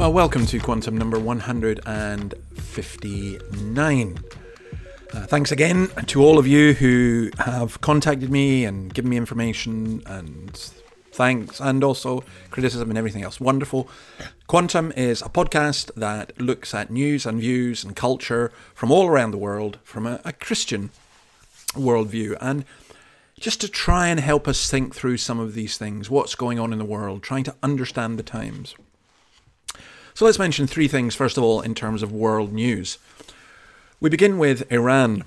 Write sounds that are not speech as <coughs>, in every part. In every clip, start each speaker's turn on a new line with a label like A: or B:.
A: Well, welcome to Quantum number 159. Uh, thanks again to all of you who have contacted me and given me information and thanks and also criticism and everything else. Wonderful. Quantum is a podcast that looks at news and views and culture from all around the world from a, a Christian worldview and just to try and help us think through some of these things, what's going on in the world, trying to understand the times. So let's mention three things, first of all, in terms of world news. We begin with Iran.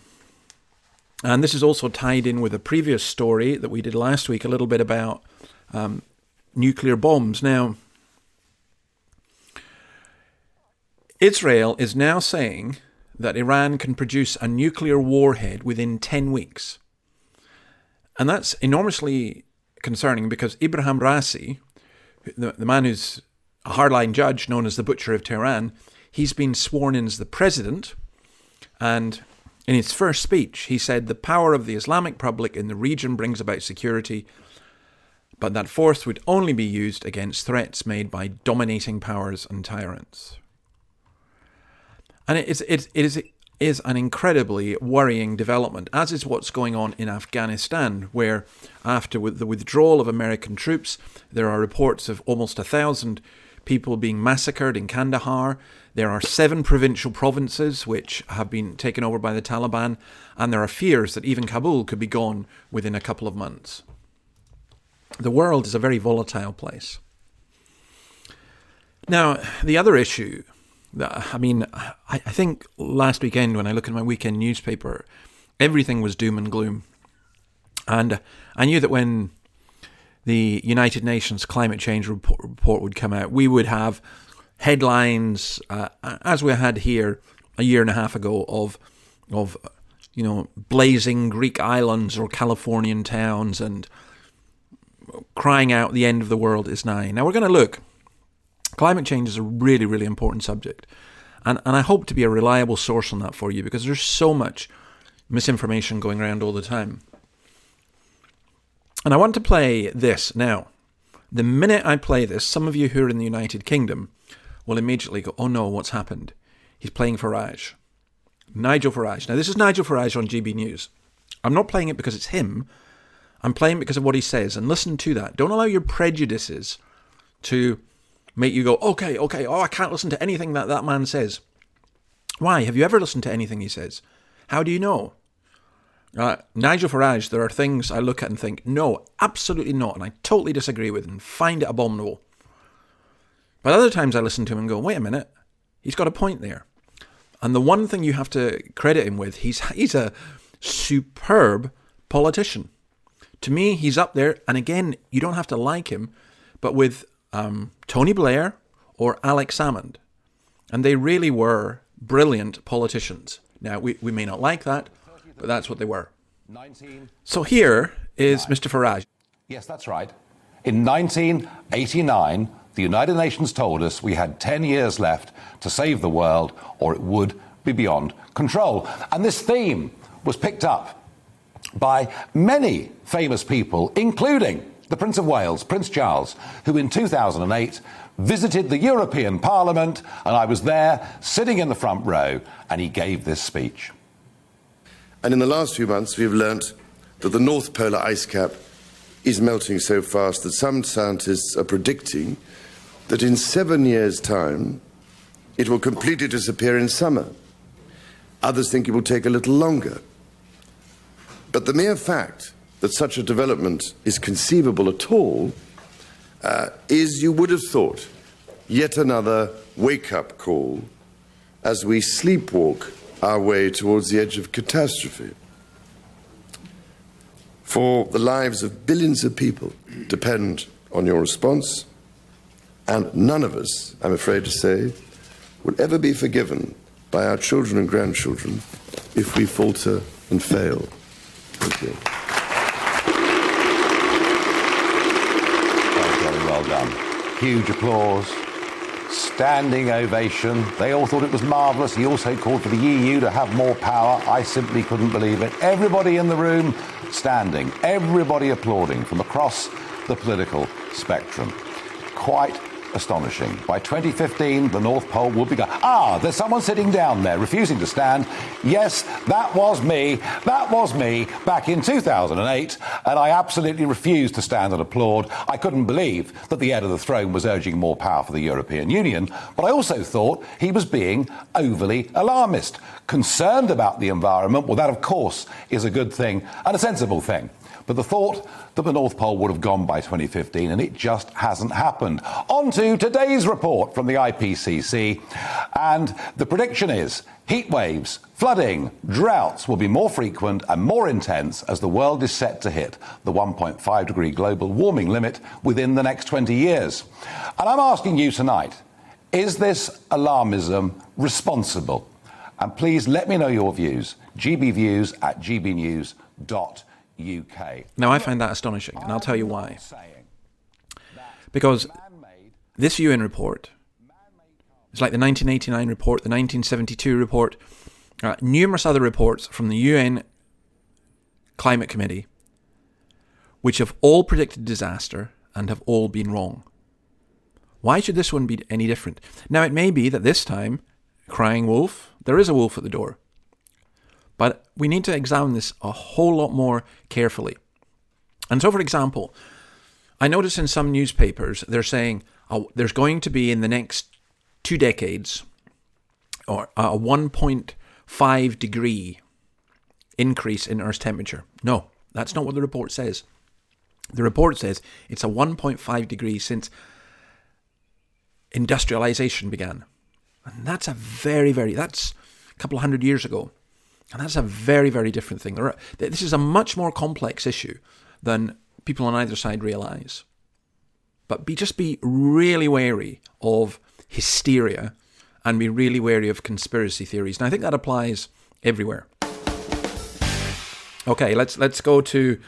A: And this is also tied in with a previous story that we did last week, a little bit about um, nuclear bombs. Now, Israel is now saying that Iran can produce a nuclear warhead within 10 weeks. And that's enormously concerning because Ibrahim Raisi, the, the man who's a hardline judge known as the Butcher of Tehran, he's been sworn in as the president. And in his first speech, he said the power of the Islamic Republic in the region brings about security, but that force would only be used against threats made by dominating powers and tyrants. And it is, it, it is, is an incredibly worrying development, as is what's going on in Afghanistan, where after the withdrawal of American troops, there are reports of almost a thousand people being massacred in Kandahar. There are seven provincial provinces which have been taken over by the Taliban, and there are fears that even Kabul could be gone within a couple of months. The world is a very volatile place. Now, the other issue I mean, I, I think last weekend when I look at my weekend newspaper, everything was doom and gloom. And I knew that when the United Nations climate change report, would come out, we would have headlines, uh, as we had here a year and a half ago, of of you know blazing Greek islands or Californian towns and crying out the end of the world is nigh. Now we're going to look Climate change is a really, really important subject. And, and I hope to be a reliable source on that for you because there's so much misinformation going around all the time. And I want to play this now. The minute I play this, some of you who are in the United Kingdom will immediately go, oh no, what's happened? He's playing Farage. Nigel Farage. Now, this is Nigel Farage on GB News. I'm not playing it because it's him. I'm playing because of what he says. And listen to that. Don't allow your prejudices to make you go, okay, okay, oh, I can't listen to anything that that man says. Why? Have you ever listened to anything he says? How do you know? Uh, Nigel Farage, there are things I look at and think, no, absolutely not, and I totally disagree with and find it abominable. But other times I listen to him and go, wait a minute, he's got a point there. And the one thing you have to credit him with, he's he's a superb politician. To me, he's up there, and again, you don't have to like him, but with um, Tony Blair or Alex Salmond. And they really were brilliant politicians. Now, we, we may not like that, but that's what they were. So here is Mr. Farage.
B: Yes, that's right. In 1989, the United Nations told us we had 10 years left to save the world or it would be beyond control. And this theme was picked up by many famous people, including the Prince of Wales, Prince Charles, who in 2008 visited the European Parliament, and I was there sitting in the front row, and he gave this speech.
C: And in the last few months, we've learnt that the North Polar ice cap is melting so fast that some scientists are predicting that in seven years' time, it will completely disappear in summer. Others think it will take a little longer. But the mere fact that such a development is conceivable at all uh, is, you would have thought, yet another wake up call as we sleepwalk our way towards the edge of catastrophe. For the lives of billions of people depend on your response, and none of us, I'm afraid to say, will ever be forgiven by our children and grandchildren if we falter and fail. Thank you.
B: Well done. Huge applause. Standing ovation. They all thought it was marvellous. He also called for the EU to have more power. I simply couldn't believe it. Everybody in the room standing, everybody applauding from across the political spectrum. Quite astonishing. By 2015, the North Pole will be gone. Ah, there's someone sitting down there refusing to stand. Yes, that was me. That was me back in 2008, and I absolutely refused to stand and applaud. I couldn't believe that the head of the throne was urging more power for the European Union, but I also thought he was being overly alarmist. Concerned about the environment, well, that of course is a good thing and a sensible thing. But the thought that the North Pole would have gone by 2015, and it just hasn't happened. On to today's report from the IPCC, and the prediction is heat waves, flooding, droughts will be more frequent and more intense as the world is set to hit the 1.5 degree global warming limit within the next 20 years. And I'm asking you tonight is this alarmism responsible? And please let me know your views. gbviews at gbnews.uk.
A: Now, I find that astonishing, and I'll tell you why. Because this UN report is like the 1989 report, the 1972 report, uh, numerous other reports from the UN Climate Committee, which have all predicted disaster and have all been wrong. Why should this one be any different? Now, it may be that this time, crying wolf, there is a wolf at the door. But we need to examine this a whole lot more carefully. And so, for example, I notice in some newspapers they're saying oh, there's going to be in the next two decades or uh, a 1.5 degree increase in Earth's temperature. No, that's not what the report says. The report says it's a 1.5 degrees since industrialization began. And that's a very, very, that's a couple of hundred years ago. And that's a very, very different thing. This is a much more complex issue than people on either side realize. But be just be really wary of hysteria and be really wary of conspiracy theories. And I think that applies everywhere. Okay, let's let's go to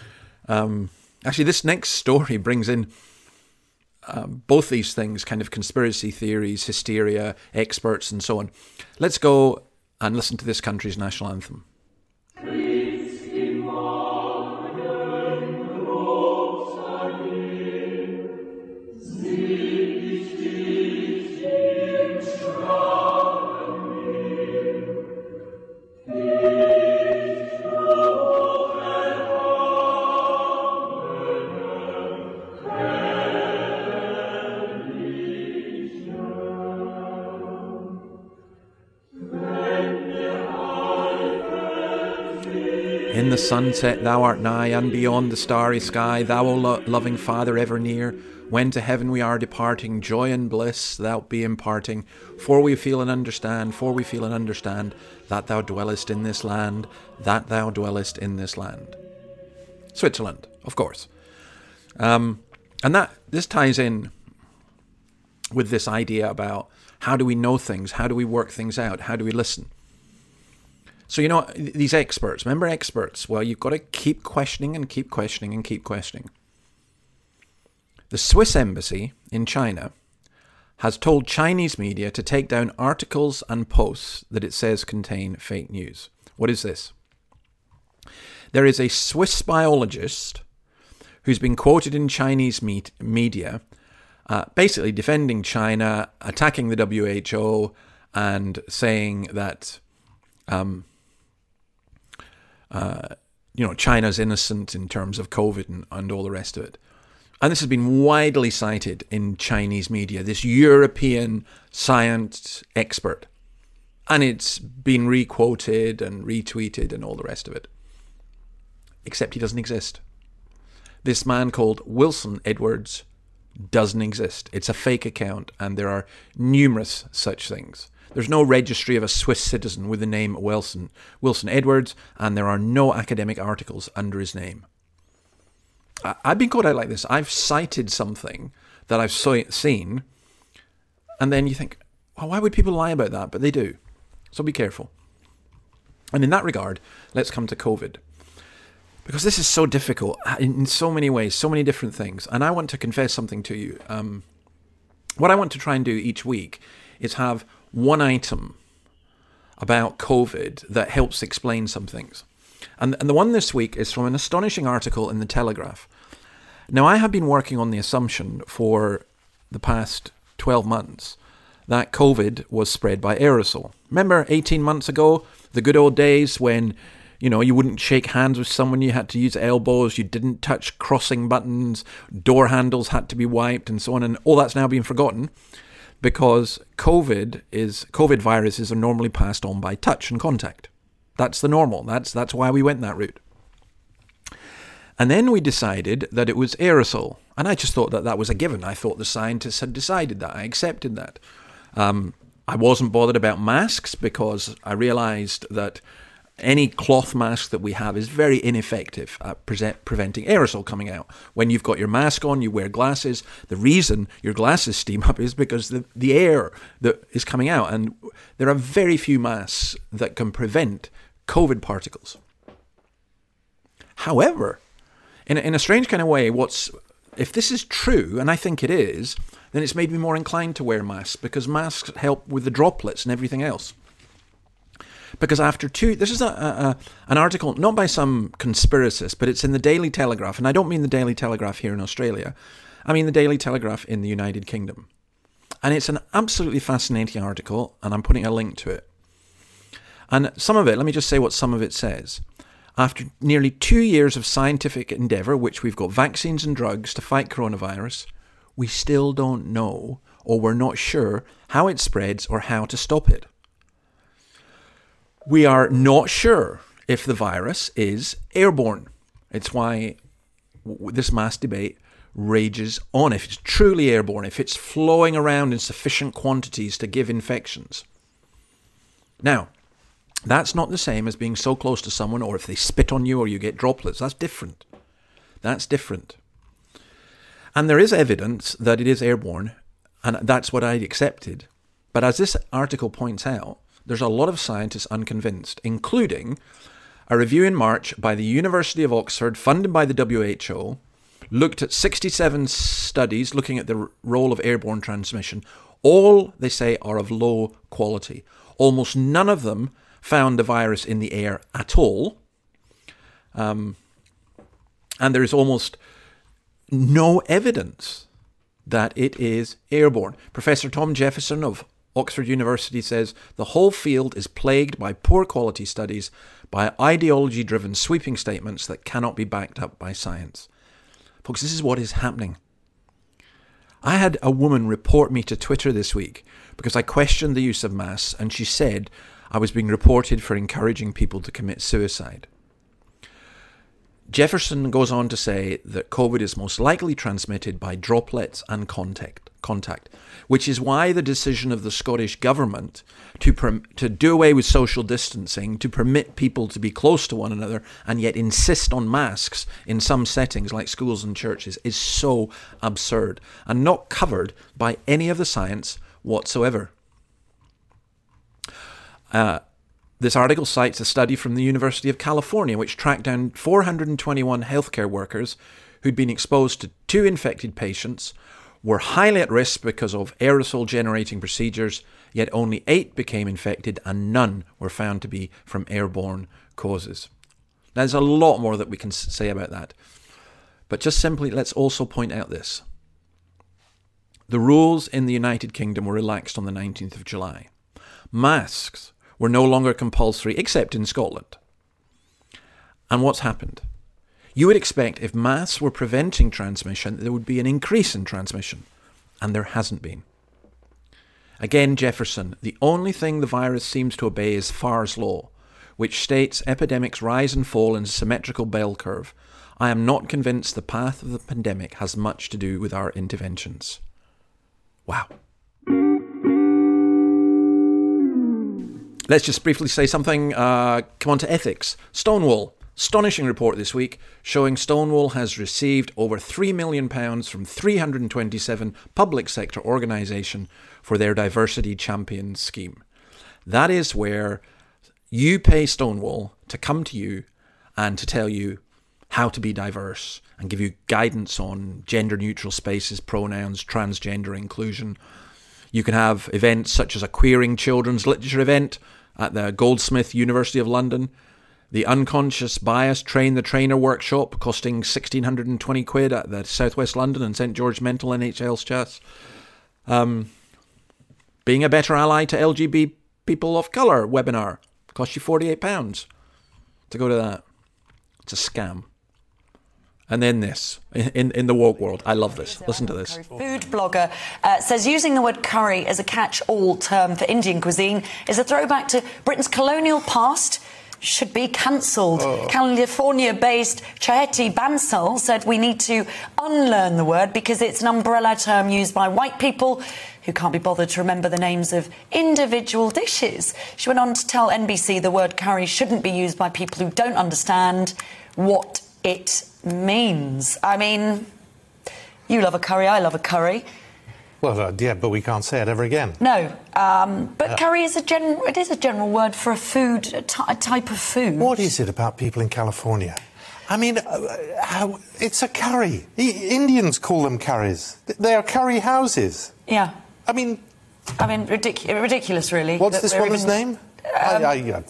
A: um, actually this next story brings in um, both these things, kind of conspiracy theories, hysteria, experts, and so on. Let's go and listen to this country's national anthem. Sunset thou art nigh, and beyond the starry sky, thou, O lo- loving Father, ever near. When to heaven we are departing, joy and bliss thou be imparting. For we feel and understand, for we feel and understand, that thou dwellest in this land, that thou dwellest in this land. Switzerland, of course. Um, and that this ties in with this idea about how do we know things, how do we work things out, how do we listen. So, you know, these experts, remember experts? Well, you've got to keep questioning and keep questioning and keep questioning. The Swiss embassy in China has told Chinese media to take down articles and posts that it says contain fake news. What is this? There is a Swiss biologist who's been quoted in Chinese media uh, basically defending China, attacking the WHO, and saying that um, uh, you know, China's innocent in terms of COVID and, and all the rest of it. And this has been widely cited in Chinese media, this European science expert. And it's been requoted and retweeted and all the rest of it. Except he doesn't exist. This man called Wilson Edwards doesn't exist. It's a fake account, and there are numerous such things. There's no registry of a Swiss citizen with the name Wilson, Wilson Edwards, and there are no academic articles under his name. I, have been caught out like this. I've cited something that I've so, seen, and then you think, well, why would people lie about that? But they do. So be careful. And in that regard, let's come to COVID. Because this is so difficult in so many ways, so many different things. And I want to confess something to you. Um, what I want to try and do each week is have one item about COVID that helps explain some things. And, and the one this week is from an astonishing article in The Telegraph. Now, I have been working on the assumption for the past 12 months that COVID was spread by aerosol. Remember 18 months ago, the good old days when you know, you wouldn't shake hands with someone, you had to use elbows, you didn't touch crossing buttons, door handles had to be wiped, and so on. And all that's now been forgotten because COVID is COVID viruses are normally passed on by touch and contact. That's the normal. That's that's why we went that route. And then we decided that it was aerosol, and I just thought that that was a given. I thought the scientists had decided that. I accepted that. Um, I wasn't bothered about masks because I realized that any cloth mask that we have is very ineffective at pre- preventing aerosol coming out. When you've got your mask on, you wear glasses. The reason your glasses steam up is because the, the air that is coming out, and there are very few masks that can prevent COVID particles. However, in a, in a strange kind of way, what's if this is true, and I think it is, then it's made me more inclined to wear masks because masks help with the droplets and everything else because after two, this is a, a, an article not by some conspiracist, but it's in the Daily Telegraph, and I don't mean the Daily Telegraph here in Australia. I mean the Daily Telegraph in the United Kingdom, and it's an absolutely fascinating article, and I'm putting a link to it. And some of it, let me just say what some of it says. After nearly two years of scientific endeavour, which we've got vaccines and drugs to fight coronavirus, we still don't know, or we're not sure, how it spreads or how to stop it. We are not sure if the virus is airborne. It's why this mass debate rages on. If it's truly airborne, if it's flowing around in sufficient quantities to give infections. Now, that's not the same as being so close to someone or if they spit on you or you get droplets. That's different. That's different. And there is evidence that it is airborne, and that's what I accepted. But as this article points out, there's a lot of scientists unconvinced, including a review in March by the University of Oxford, funded by the WHO, looked at 67 studies looking at the role of airborne transmission. All, they say, are of low quality. Almost none of them found the virus in the air at all. Um, and there is almost no evidence that it is airborne. Professor Tom Jefferson of Oxford University says the whole field is plagued by poor quality studies, by ideology driven sweeping statements that cannot be backed up by science. Folks, this is what is happening. I had a woman report me to Twitter this week because I questioned the use of masks, and she said I was being reported for encouraging people to commit suicide. Jefferson goes on to say that COVID is most likely transmitted by droplets and contact, contact, which is why the decision of the Scottish government to to do away with social distancing, to permit people to be close to one another, and yet insist on masks in some settings like schools and churches is so absurd and not covered by any of the science whatsoever. Uh, this article cites a study from the University of California which tracked down 421 healthcare workers who'd been exposed to two infected patients, were highly at risk because of aerosol generating procedures, yet only eight became infected and none were found to be from airborne causes. Now, there's a lot more that we can say about that. But just simply, let's also point out this. The rules in the United Kingdom were relaxed on the 19th of July. Masks were no longer compulsory, except in Scotland. And what's happened? You would expect if masks were preventing transmission, there would be an increase in transmission, and there hasn't been. Again, Jefferson, the only thing the virus seems to obey is Farr's law, which states epidemics rise and fall in a symmetrical bell curve. I am not convinced the path of the pandemic has much to do with our interventions. Wow. Let's just briefly say something. Uh, come on to ethics. Stonewall. Astonishing report this week showing Stonewall has received over £3 million from 327 public sector organisations for their Diversity Champions scheme. That is where you pay Stonewall to come to you and to tell you how to be diverse and give you guidance on gender neutral spaces, pronouns, transgender inclusion. You can have events such as a queering children's literature event at the Goldsmith University of London, the unconscious bias train the trainer workshop costing 1620 quid at the Southwest London and St George Mental NHS Trust. Um, being a better ally to LGBT people of colour webinar costs you £48 to go to that. It's a scam. And then this in, in the woke world. I love this. Listen to this.
D: Food blogger uh, says using the word curry as a catch all term for Indian cuisine is a throwback to Britain's colonial past. Should be cancelled.
E: Oh.
D: California based Chaheti Bansal said we need to unlearn the word because it's an umbrella term used by white people who can't be bothered to remember the names of individual dishes. She went on to tell NBC the word curry shouldn't be used by people who don't understand what it means. I mean, you love a curry, I love a curry.
E: Well, uh, yeah, but we can't say it ever again.
D: No, um, but
E: Uh,
D: curry is a gen- it is a general word for a food, a, type of food.
E: What is it about people in California? I mean, uh, how, it's a curry. I- Indians call them curries. They are curry houses.
D: Yeah.
E: I mean,
D: I mean, ridic- ridiculous, really.
E: what's this woman's
D: even-
E: name?
D: Um,
E: I, I, uh,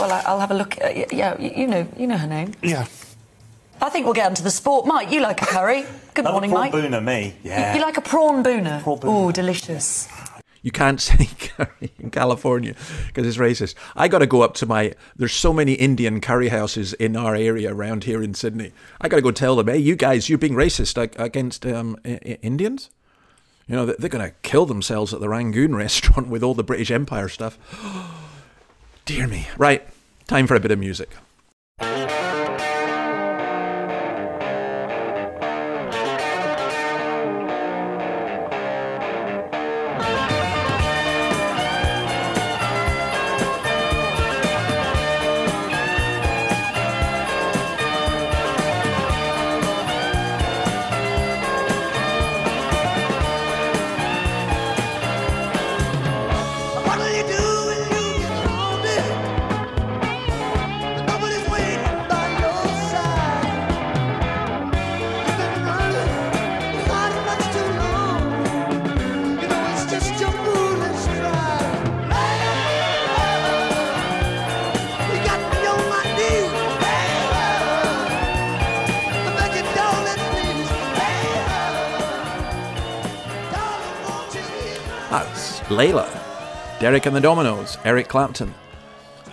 D: Well, I- I'll have a look. Yeah, you know, you know her name.
E: yeah.
D: I think we'll get onto the sport. Mike, you like a curry? <laughs> Good morning,
F: prawn
D: Mike.
F: Bhuna, me.
D: You-
F: Yeah.
D: You, like a prawn bhuna?
F: Prawn
D: Oh, delicious.
A: You can't <laughs> say curry in California because it's racist. I got to go up to my. There's so many Indian curry houses in our area around here in Sydney. I got to go tell them, hey, you guys, you're being racist against um, I- I- Indians. You know, they're going to kill themselves at the Rangoon <laughs> restaurant with all the British Empire stuff. <gasps> Dear me. Right, time for a bit of music. Layla, Derek and the Dominos, Eric Clapton.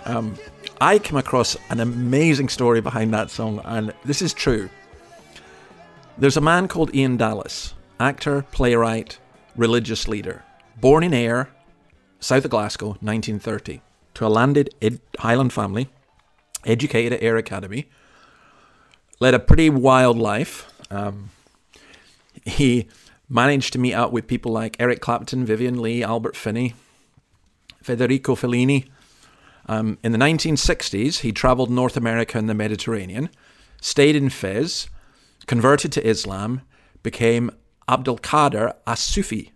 A: Um, I came across an amazing story behind that song, and this is true. There's a man called Ian Dallas, actor, playwright, religious leader, born in Ayr, south of Glasgow, 1930, to a landed Highland family, educated at Ayr Academy, led a pretty wild life. Um, he managed to meet up with people like Eric Clapton, Vivien Leigh, Albert Finney, Federico Fellini. Um, in the 1960s, he traveled North America and the Mediterranean, stayed in Fez, converted to Islam, became Abdul Qadir as Sufi.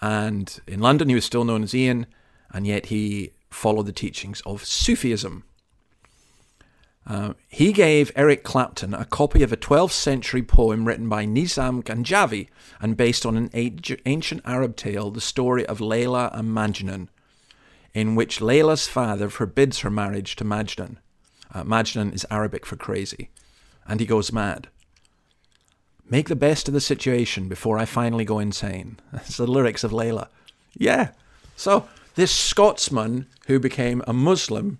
A: And in London, he was still known as Ian, and yet he followed the teachings of Sufism. Uh, he gave Eric Clapton a copy of a 12th century poem written by Nizami Ganjavi and based on an ancient Arab tale, the story of Layla and Majnun, in which Layla's father forbids her marriage to Majnun. Uh, Majnun is Arabic for crazy, and he goes mad. Make the best of the situation before I finally go insane. <laughs> That's the lyrics of Layla. Yeah. So this Scotsman who became a Muslim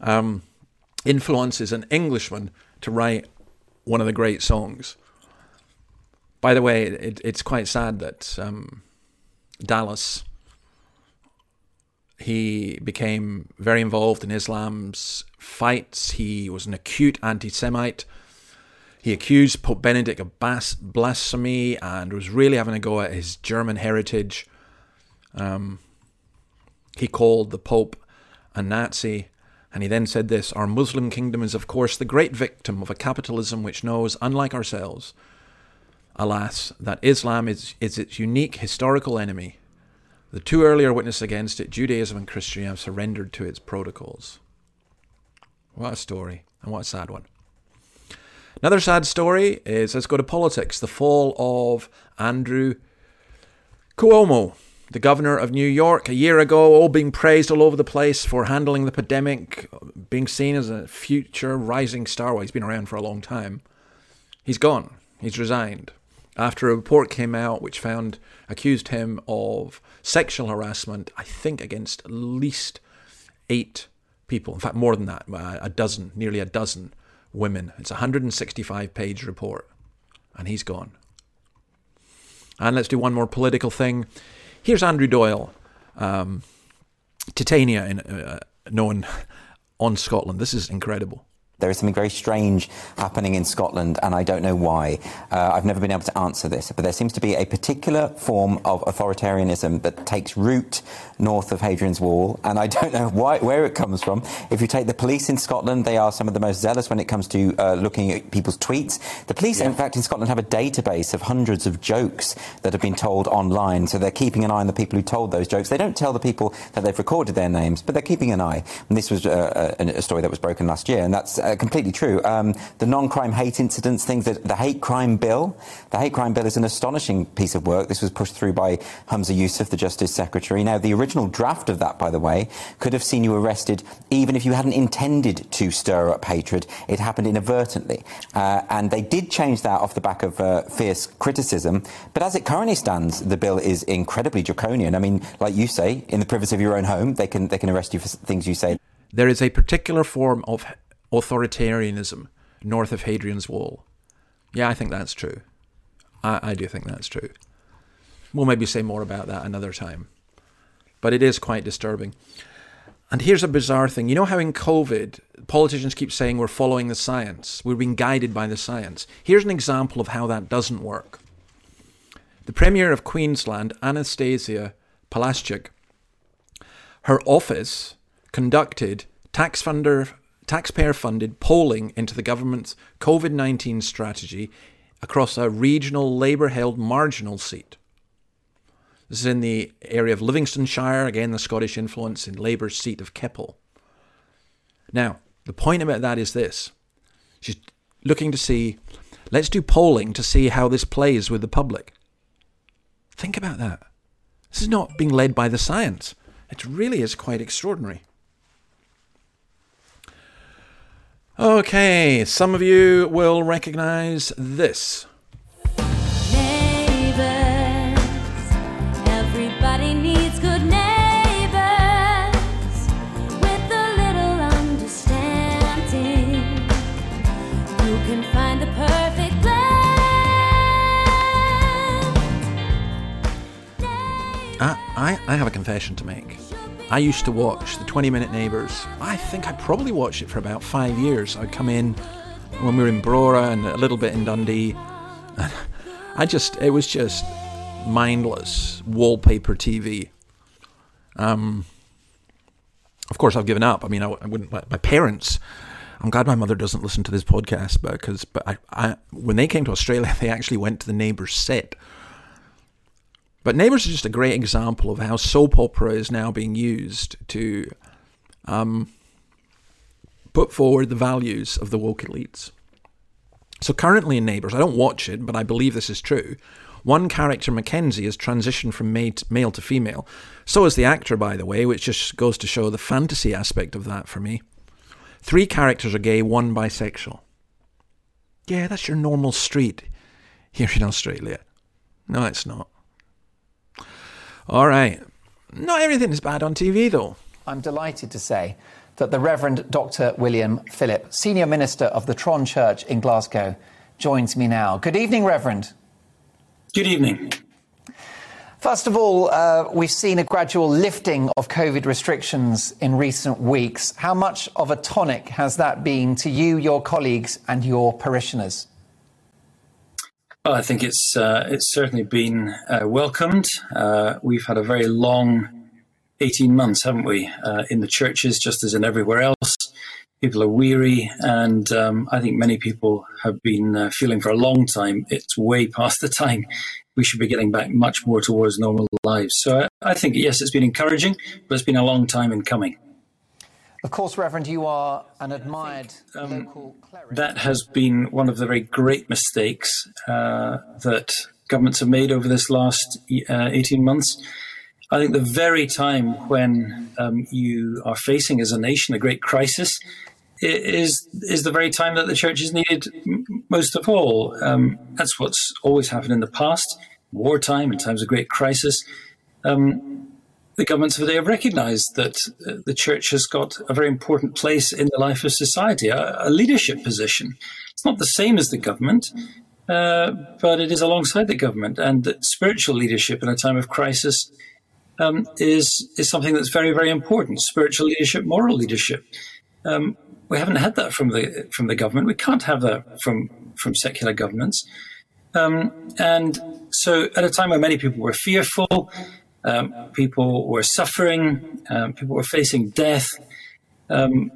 A: um, influences an Englishman to write one of the great songs. By the way, it, it's quite sad that um, Dallas he became very involved in Islam's fights. He was an acute anti-Semite. He accused Pope Benedict of bas- blasphemy and was really having a go at his German heritage. Um, he called the Pope a Nazi, and he then said this Our Muslim kingdom is, of course, the great victim of a capitalism which knows, unlike ourselves, alas, that Islam is, is its unique historical enemy. The two earlier witnesses against it, Judaism and Christianity, have surrendered to its protocols. What a story, and what a sad one. Another sad story is let's go to politics. The fall of Andrew Cuomo, the governor of New York, a year ago, all being praised all over the place for handling the pandemic, being seen as a future rising star. Well, he's been around for a long time. He's gone. He's resigned after a report came out which found accused him of sexual harassment. I think against at least eight people. In fact, more than that, uh, a dozen, nearly a dozen women. It's a 165 page report, and he's gone. And let's do one more political thing. Here's Andrew Doyle, um, Titania, in, uh, known <laughs> on Scotland. This is incredible.
F: There is something very strange happening in Scotland, and I don't know why. Uh, I've never been able to answer this, but there seems to be a particular form of authoritarianism that takes root north of Hadrian's Wall, and I <laughs> don't know why, where it comes from. If you take the police in Scotland, they are some of the most zealous when it comes to uh, looking at people's tweets. The police, in fact, in Scotland have a database of hundreds of jokes that have been told online, so they're keeping an eye on the people who told those jokes. They don't tell the people that they've recorded their names, but they're keeping an eye. And this was uh, a, a story that was broken last year, and that's uh, completely true. Um, the non-crime hate incidents things, that the hate crime bill. The hate crime bill is an astonishing piece of work. This was pushed through by Humza Yousaf, the Justice Secretary. Now, the original draft of that, by the way, could have seen you arrested even if you hadn't intended to stir up hatred. It happened inadvertently, uh, and they did change that off the back of uh, fierce criticism. But as it currently stands, the bill is incredibly draconian. I mean, like you say, in the privacy of your own home, they can they can arrest you for things you say.
A: There is a particular form of authoritarianism north of Hadrian's Wall. Yeah, I think that's true. I, I do think that's true. We'll maybe say more about that another time. But it is quite disturbing. And here's a bizarre thing. You know how in COVID, politicians keep saying we're following the science, we're being guided by the science. Here's an example of how that doesn't work. The Premier of Queensland, Anastasia Palaszczuk, her office conducted tax funder taxpayer funded polling into the government's COVID 19 strategy across a regional Labour held marginal seat. This is in the area of Livingstonshire, again, the Scottish influence in Labour's seat of Keppel. Now, the point about that is this she's looking to see, let's do polling to see how this plays with the public. Think about that. This is not being led by the science. It really is quite extraordinary. Okay, some of you will recognize this.
G: Everybody needs good neighbors with a little understanding. You can find the perfect
A: I, uh, I, I have a confession to make. I used to watch the 20 Minute Neighbours. I think I probably watched it for about five years. I'd come in when we were in Brora and a little bit in Dundee. <laughs> I just, it was just mindless wallpaper TV. Um, of course, I've given up. I mean, I, I wouldn't. My parents. I'm glad my mother doesn't listen to this podcast because, but I, I, when they came to Australia, <laughs> they actually went to the neighbours set. But Neighbours is just a great example of how soap opera is now being used to um, put forward the values of the woke elites. So currently in Neighbours, I don't watch it, but I believe this is true. One character, Mackenzie, has transitioned from male to female. So is the actor, by the way, which just goes to show the fantasy aspect of that for me. Three characters are gay, one bisexual. Yeah, that's your normal street here in Australia. No, it's not. All right. Not everything is bad on TV, though.
H: I'm delighted to say that the Reverend Dr. William Philip, Senior Minister of the Tron Church in Glasgow, joins me now. Good evening, Reverend.
I: Good evening.
H: First of all, uh, we've seen a gradual lifting of COVID restrictions in recent weeks. How much of a tonic has that been to you, your colleagues, and your parishioners?
I: Well, I think it's uh, it's certainly been uh, welcomed. Uh, we've had a very long eighteen months, haven't we, uh, in the churches, just as in everywhere else. People are weary, and um, I think many people have been uh, feeling for a long time. It's way <laughs> past the time we should be getting back much more towards normal lives. So I, I think, yes, it's been encouraging, but it's been a long time in coming.
H: Of course, Reverend, you are an admired
I: um,
H: local cleric.
I: That has been one of the very great mistakes uh, that governments have made over this last uh, 18 months. I think the very time when um, you are facing as a nation a great crisis is is the very time that the church is needed most of all. Um, that's what's always happened in the past, wartime, in times of great crisis. Um, the governments of the day have recognized that uh, the church has got a very important place in the life of society, a, a leadership position. It's not the same as the government, uh, but it is alongside the government. And that spiritual leadership in a time of crisis um, is is something that's very, very important. Spiritual leadership, moral leadership. Um, we haven't had that from the from the government. We can't have that from from secular governments. Um, and so, at a time when many people were fearful, um, people were suffering, um, people were facing death, um,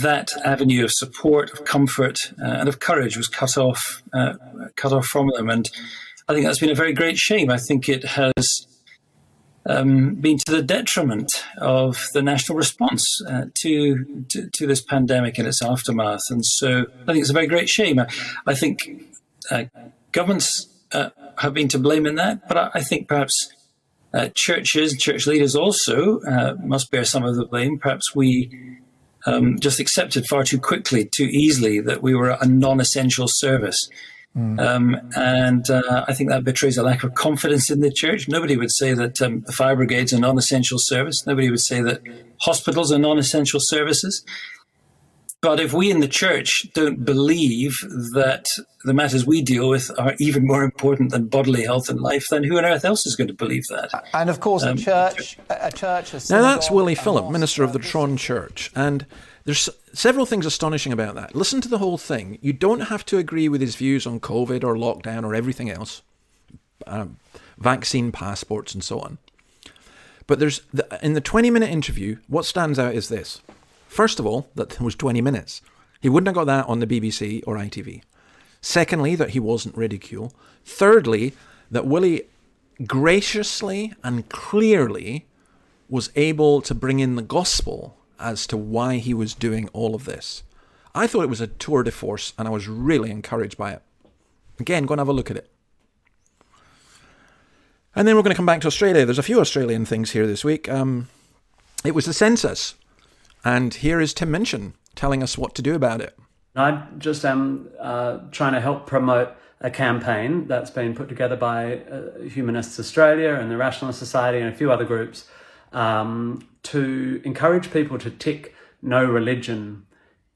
I: that avenue of support, of comfort, uh, and of courage was cut off, uh, cut off from them. And I think that's been a very great shame. I think it has um, been to the detriment of the national response uh, to, to to this pandemic and its aftermath. And so I think it's a very great shame. I, think uh, governments uh, have been to blame in that, but I, I think perhaps uh, churches, church leaders also uh, must bear some of the blame. Perhaps we um, just accepted far too quickly, too easily, that we were a non-essential service. Um, and uh, I think that betrays a lack of confidence in the church. Nobody would say that um, the fire brigade's are non-essential service. Nobody would say that hospitals are non-essential services. But if we in the church don't believe that the matters we deal with are even more important than bodily health and life, then who on earth else is going to believe that?
H: And of course,
I: Um,
H: a church, a a church, a
A: Now that's
H: synagogue,
A: Willie
H: a Philip,
A: minister of the Tron Church, and there's several things astonishing about that. Listen to the whole thing. You don't have to agree with his views on COVID or lockdown or everything else, um, vaccine passports and so on. But there's the, in the 20 minute interview, what stands out is this. First of all, that was 20 minutes. He wouldn't have got that on the BBC or ITV. Secondly, that he wasn't ridiculed. Thirdly, that Willie graciously and clearly was able to bring in the gospel as to why he was doing all of this. I thought it was a tour de force and I was really encouraged by it. Again, go and have a look at it. And then we're going to come back to Australia. There's a few Australian things here this week. Um, it was the census. And here is Tim Minchin telling us what to do about it.
J: I just am uh, trying to help promote a campaign that's been put together by uh, Humanists Australia and the Rationalist Society and a few other groups um, to encourage people to tick no religion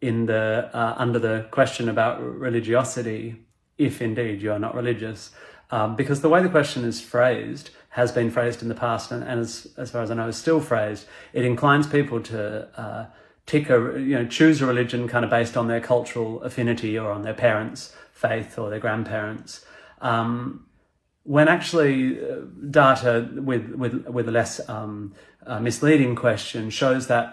J: in the uh, under the question about religiosity, if indeed you are not religious, um, because the way the question is phrased has been phrased in the past, and, and as, as far as I know, is still phrased. It inclines people to uh, tick a you know choose a religion kind of based on their cultural affinity or on their parents' faith or their grandparents. Um, when actually uh, data with with with a less um, uh, misleading question shows that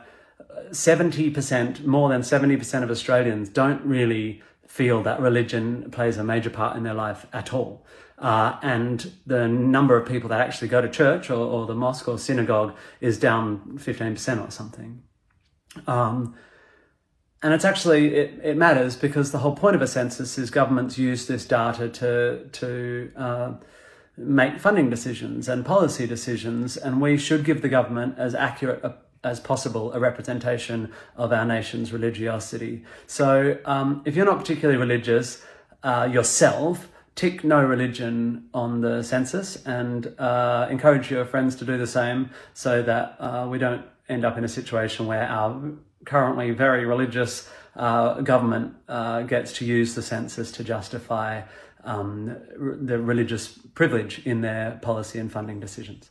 J: seventy percent, more than seventy percent of Australians don't really feel that religion plays a major part in their life at all. Uh, and the number of people that actually go to church or, or the mosque or synagogue is down fifteen percent or something. Um, and it's actually it, it matters because the whole point of a census is governments use this data to to uh, make funding decisions and policy decisions, and we should give the government as accurate a, as possible a representation of our nation's religiosity. So, um, if you're not particularly religious uh, yourself, tick no religion on the census and uh, encourage your friends to do the same, so that uh, we don't end up in a situation where our currently very religious uh, government uh, gets to use the census to justify um, the religious privilege in their policy and funding decisions.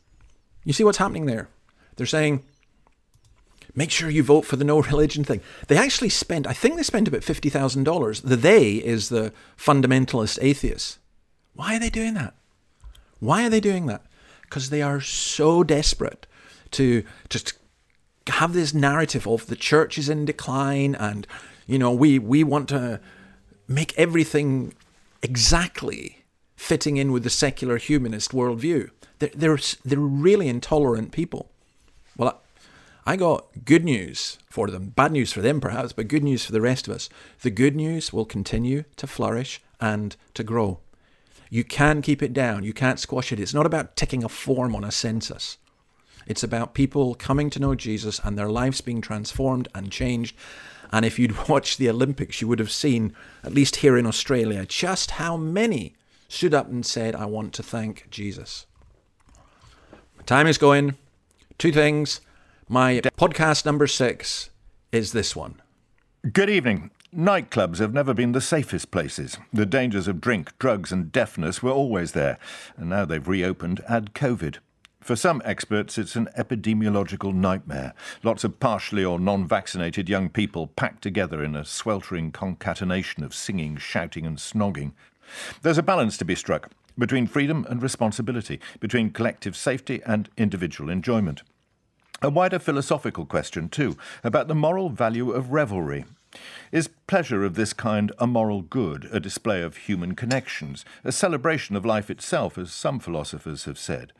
A: You see what's happening there? They're saying, make sure you vote for the no <laughs> religion thing. They actually spent, I think they spent about $50,000. The they is the fundamentalist atheists. Why are they doing that? Why are they doing that? Because they are so desperate to just have this narrative of the church is in decline and, you know, we, we want to make everything exactly fitting in with the secular humanist worldview. They're, they're, they're really intolerant people. Well, I, got good news for them. Bad news for them, perhaps, but good news for the rest of us. The good news will continue to flourish and to grow. You can keep it down. You can't squash it. It's not about ticking a form on a census. It's about people coming to know Jesus and their lives being transformed and changed. And if you'd <laughs> watched the Olympics, you would have seen, at least here in Australia, just how many stood up and said, I want to thank Jesus. Time is going. Two things. My podcast number six is this one.
K: Good evening. Nightclubs have never been the safest places. The dangers of drink, drugs, and deafness were always there, and now they've reopened, add COVID. For some experts, it's an epidemiological nightmare. Lots of partially or non vaccinated young people packed together in a sweltering concatenation of singing, shouting, and snogging. There's a balance to be struck between freedom and responsibility, between collective safety and individual enjoyment. A wider philosophical question, too, about the moral value of revelry. Is pleasure of this kind a moral good, a display of human connections, a celebration of life itself, as some philosophers have said?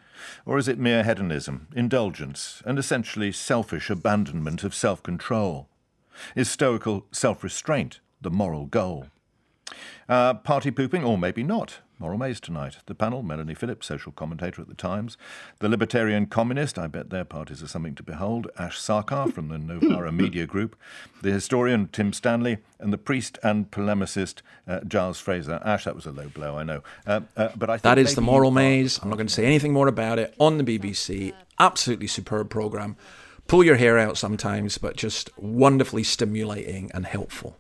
K: Or is it mere hedonism, indulgence, and essentially selfish abandonment of self control? Is stoical self restraint the moral goal? Uh, party pooping, or maybe not. Moral Maze tonight. The panel, Melanie Phillips, social commentator at the Times. The Libertarian Communist, I bet their parties are something to behold. Ash Sarkar from the Novara <coughs> Media Group. The historian, Tim Stanley. And the priest and polemicist, uh, Giles Fraser. Ash, that was a low blow, I know. Uh, uh, but I think
A: That is the Moral Maze. I'm not going to say anything more about it on the BBC. Absolutely superb program. Pull your hair out sometimes, but just wonderfully stimulating and helpful.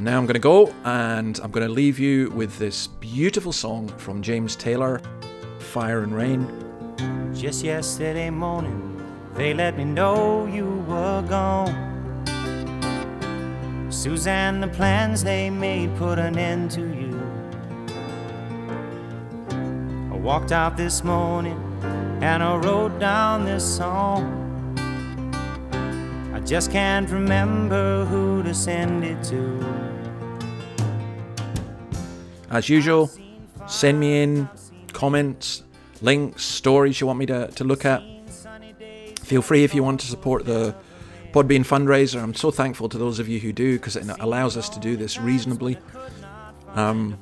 A: Now I'm going to go and I'm going to leave you with this beautiful song from James Taylor, Fire and Rain.
L: Just yesterday morning, they let me know you were gone. Suzanne, the plans they made put an end to you. I walked out this morning and I wrote down this song. I just can't remember who to send it to.
A: As usual, send me in comments, links, stories you want me to, to look at. Feel free if you want to support the Podbean fundraiser. I'm so thankful to those of you who do because it allows us to do this reasonably. Um,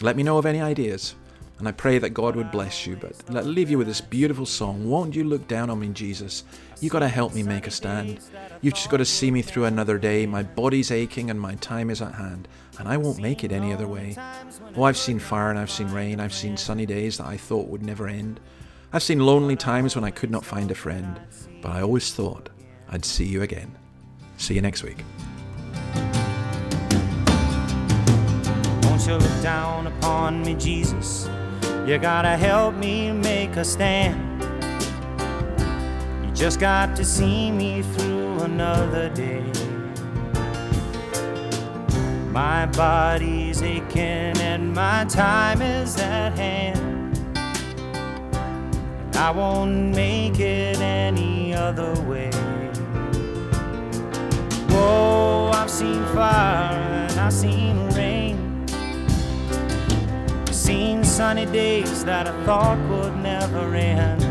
A: let me know of any ideas, and I pray that God would bless you. But let leave you with this beautiful song. Won't you look down on me, Jesus? You got to help me make a stand. You've just got to see me through another day. My body's aching and my time is at hand, and I won't make it any other way. Oh, I've seen fire and I've seen rain. I've seen sunny days that I thought would never end. I've seen lonely times when I could not find a friend, but I always thought I'd see you again. See you next week.
L: Won't you look down upon me, Jesus? You gotta help me make a stand. You just got to see me through another day. My body's aching and my time is at hand. And I won't make it any other way. Whoa, I've seen fire and I've seen rain. Seen sunny days that I thought would never end.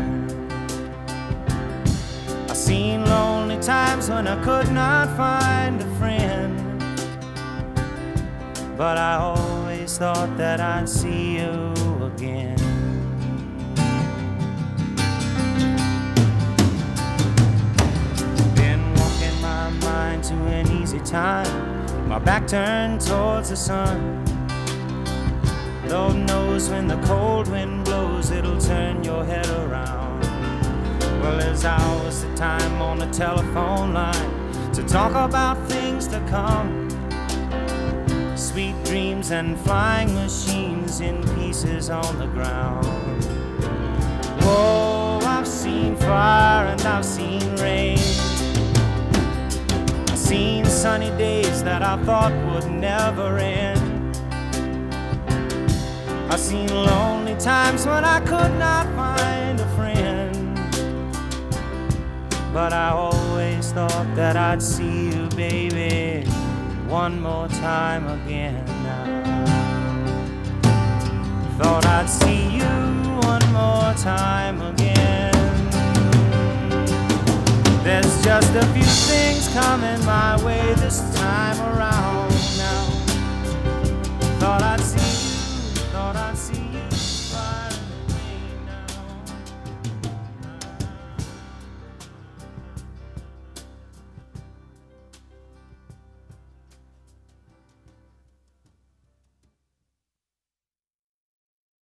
L: I've seen lonely times when I could not find a friend. But I always thought that I'd see you again. Been walking my mind to an easy time. My back turned towards the sun. Lord knows when the cold wind blows, it'll turn your head around. Well, there's hours of time on the telephone line to talk about things to come. Sweet dreams and flying machines in pieces on the ground. Whoa, I've seen fire and I've seen rain. I've seen sunny days that I thought would never end. I've seen lonely times when I could not find a friend. But I always thought that I'd see you, baby, one more time again now. Thought I'd see you one more time again. There's just a few things coming my way this time around.